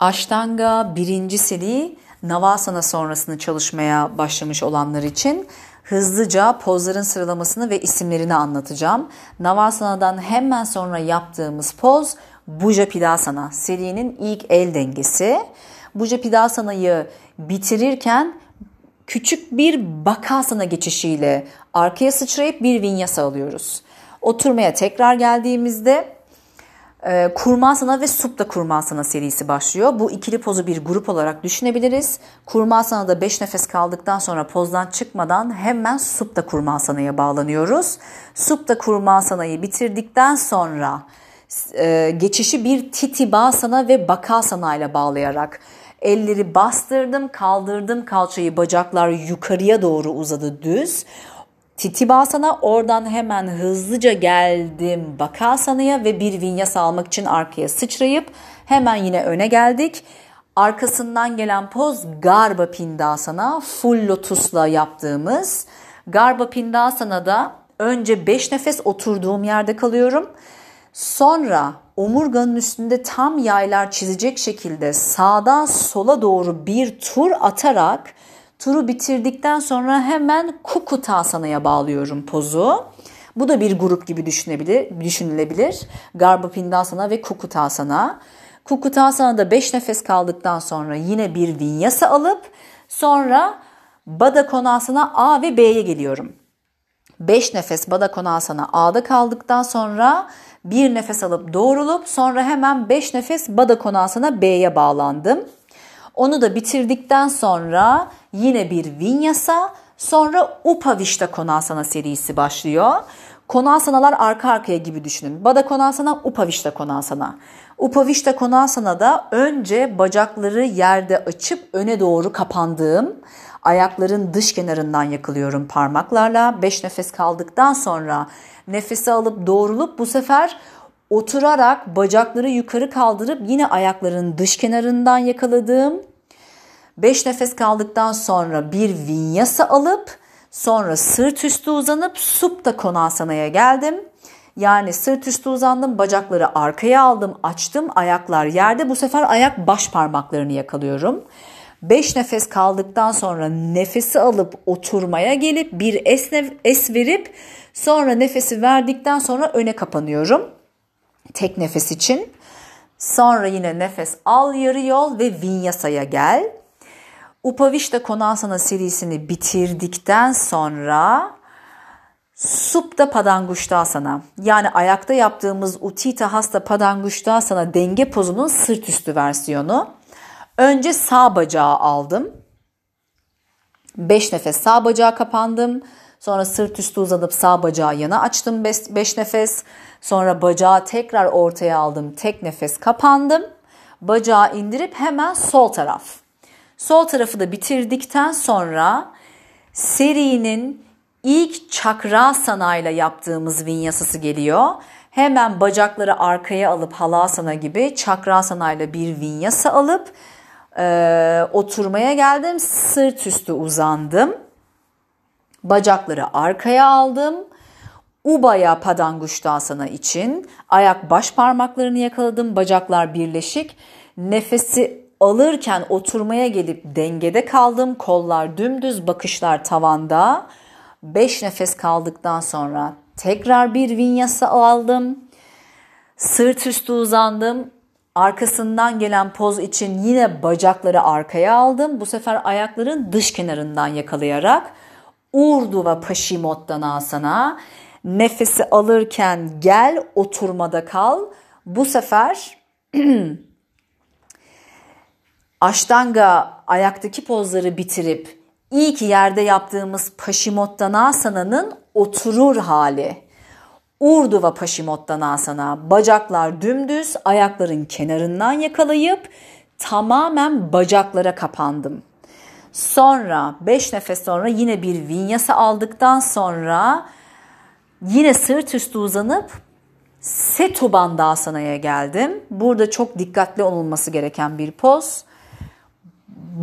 Ashtanga birinci seri Navasana sonrasını çalışmaya başlamış olanlar için hızlıca pozların sıralamasını ve isimlerini anlatacağım. Navasana'dan hemen sonra yaptığımız poz Bujapidasana serinin ilk el dengesi. Bujapidasana'yı bitirirken küçük bir bakasana geçişiyle arkaya sıçrayıp bir vinyasa alıyoruz. Oturmaya tekrar geldiğimizde e, kurmasana ve supta kurmasana serisi başlıyor. Bu ikili pozu bir grup olarak düşünebiliriz. Kurmasana'da 5 nefes kaldıktan sonra pozdan çıkmadan hemen supta kurmasana'ya bağlanıyoruz. Supta kurmasana'yı bitirdikten sonra e, geçişi bir titibasana ve bakasana ile bağlayarak elleri bastırdım, kaldırdım kalçayı, bacaklar yukarıya doğru uzadı düz. Titibasana oradan hemen hızlıca geldim Bakasana'ya ve bir vinyasa almak için arkaya sıçrayıp hemen yine öne geldik. Arkasından gelen poz Garba Pindasana full lotusla yaptığımız. Garba Pindasana'da önce 5 nefes oturduğum yerde kalıyorum. Sonra omurganın üstünde tam yaylar çizecek şekilde sağdan sola doğru bir tur atarak Turu bitirdikten sonra hemen Kukutasana'ya bağlıyorum pozu. Bu da bir grup gibi düşünebilir, düşünülebilir. Garbapindasana ve Kukutasana. Kukutasana'da 5 nefes kaldıktan sonra yine bir vinyasa alıp sonra Bada Konasana A ve B'ye geliyorum. 5 nefes Bada Konasana A'da kaldıktan sonra bir nefes alıp doğrulup sonra hemen 5 nefes Bada Konasana B'ye bağlandım. Onu da bitirdikten sonra yine bir vinyasa sonra Upavishta Konasana serisi başlıyor. Konasanalar arka arkaya gibi düşünün. Bada Konasana, Upavishta Konasana. Upavishta Konasana'da önce bacakları yerde açıp öne doğru kapandığım, ayakların dış kenarından yakılıyorum parmaklarla. 5 nefes kaldıktan sonra nefesi alıp doğrulup bu sefer oturarak bacakları yukarı kaldırıp yine ayakların dış kenarından yakaladığım 5 nefes kaldıktan sonra bir vinyasa alıp sonra sırt üstü uzanıp supta konasanaya geldim. Yani sırt üstü uzandım, bacakları arkaya aldım, açtım, ayaklar yerde. Bu sefer ayak baş parmaklarını yakalıyorum. 5 nefes kaldıktan sonra nefesi alıp oturmaya gelip bir es, es verip sonra nefesi verdikten sonra öne kapanıyorum. Tek nefes için. Sonra yine nefes al yarı yol ve vinyasaya gel. Upavishta Konasana serisini bitirdikten sonra Supta Padangusthasana yani ayakta yaptığımız Utita Hasta Padangusthasana denge pozunun sırt üstü versiyonu. Önce sağ bacağı aldım. 5 nefes sağ bacağı kapandım. Sonra sırt üstü uzatıp sağ bacağı yana açtım 5 nefes. Sonra bacağı tekrar ortaya aldım. Tek nefes kapandım. Bacağı indirip hemen sol taraf. Sol tarafı da bitirdikten sonra serinin ilk çakrasana ile yaptığımız vinyasası geliyor. Hemen bacakları arkaya alıp halasana gibi çakrasana ile bir vinyasa alıp e, oturmaya geldim. Sırt üstü uzandım. Bacakları arkaya aldım. Ubaya Padangusthasana için ayak baş parmaklarını yakaladım. Bacaklar birleşik. Nefesi alırken oturmaya gelip dengede kaldım. Kollar dümdüz, bakışlar tavanda. 5 nefes kaldıktan sonra tekrar bir vinyasa aldım. Sırt üstü uzandım. Arkasından gelen poz için yine bacakları arkaya aldım. Bu sefer ayakların dış kenarından yakalayarak Urdhva Paschimottanasana nefesi alırken gel oturmada kal. Bu sefer Ashtanga ayaktaki pozları bitirip ilk yerde yaptığımız Paschimottanasa'nın oturur hali. Urdhva Paschimottanasana bacaklar dümdüz ayakların kenarından yakalayıp tamamen bacaklara kapandım. Sonra 5 nefes sonra yine bir vinyasa aldıktan sonra yine sırt üstü uzanıp Setu Bandhasana'ya geldim. Burada çok dikkatli olunması gereken bir poz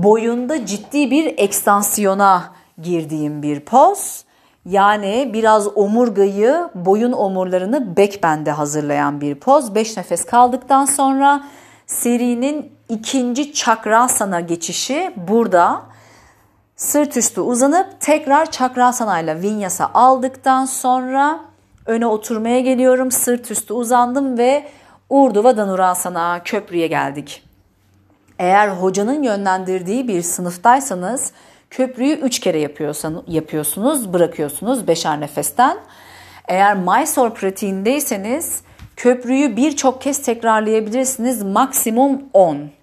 boyunda ciddi bir ekstansiyona girdiğim bir poz. Yani biraz omurgayı, boyun omurlarını backbend'e hazırlayan bir poz. 5 nefes kaldıktan sonra serinin ikinci çakrasana geçişi burada. Sırt üstü uzanıp tekrar çakrasana ile vinyasa aldıktan sonra öne oturmaya geliyorum. Sırt üstü uzandım ve Urdhva Dhanurasana köprüye geldik. Eğer hocanın yönlendirdiği bir sınıftaysanız köprüyü 3 kere yapıyorsunuz, bırakıyorsunuz beşer nefesten. Eğer Mysore pratiğindeyseniz köprüyü birçok kez tekrarlayabilirsiniz. Maksimum 10.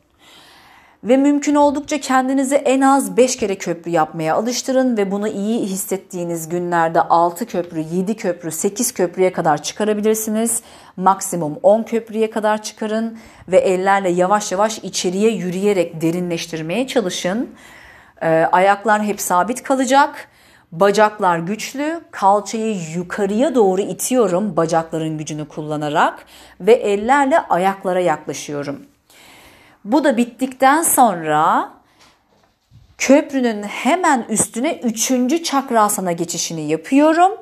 Ve mümkün oldukça kendinizi en az 5 kere köprü yapmaya alıştırın ve bunu iyi hissettiğiniz günlerde 6 köprü, 7 köprü, 8 köprüye kadar çıkarabilirsiniz. Maksimum 10 köprüye kadar çıkarın ve ellerle yavaş yavaş içeriye yürüyerek derinleştirmeye çalışın. Ee, ayaklar hep sabit kalacak. Bacaklar güçlü, kalçayı yukarıya doğru itiyorum bacakların gücünü kullanarak ve ellerle ayaklara yaklaşıyorum. Bu da bittikten sonra köprünün hemen üstüne üçüncü çakrasana geçişini yapıyorum.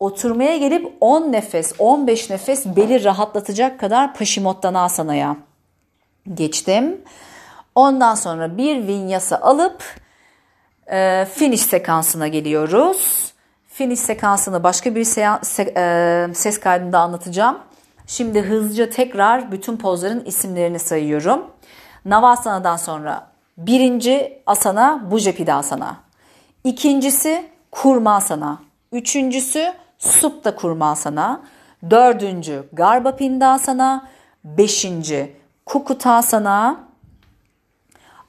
Oturmaya gelip 10 nefes, 15 nefes beli rahatlatacak kadar Paşimottanasana geçtim. Ondan sonra bir vinyasa alıp e, finish sekansına geliyoruz. Finish sekansını başka bir se- se- e, ses kaydında anlatacağım. Şimdi hızlıca tekrar bütün pozların isimlerini sayıyorum. Navasana'dan sonra birinci asana Bujapidasana. İkincisi Kurmasana. Üçüncüsü Supta Kurmasana. Dördüncü Garbapindasana. Beşinci Kukutasana.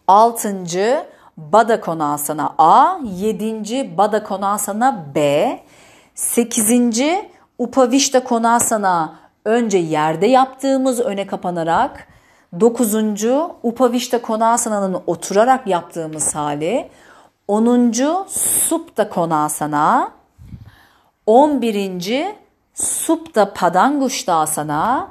Altıncı Badakonasana A. Yedinci Badakonasana B. Sekizinci Upavishta Konasana önce yerde yaptığımız öne kapanarak Dokuzuncu Upavishta Konasana'nın oturarak yaptığımız hali. Onuncu Supta Konasana. On birinci Supta Padangusthasana.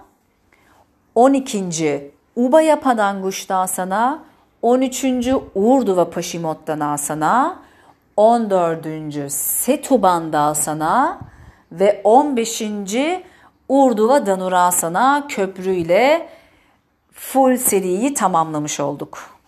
On ikinci Ubaya Padangusthasana. On üçüncü Urdhva Paschimottanasana. On dördüncü Setubandasana. Ve on beşinci Urdhva Dhanurasana köprüyle full seriyi tamamlamış olduk.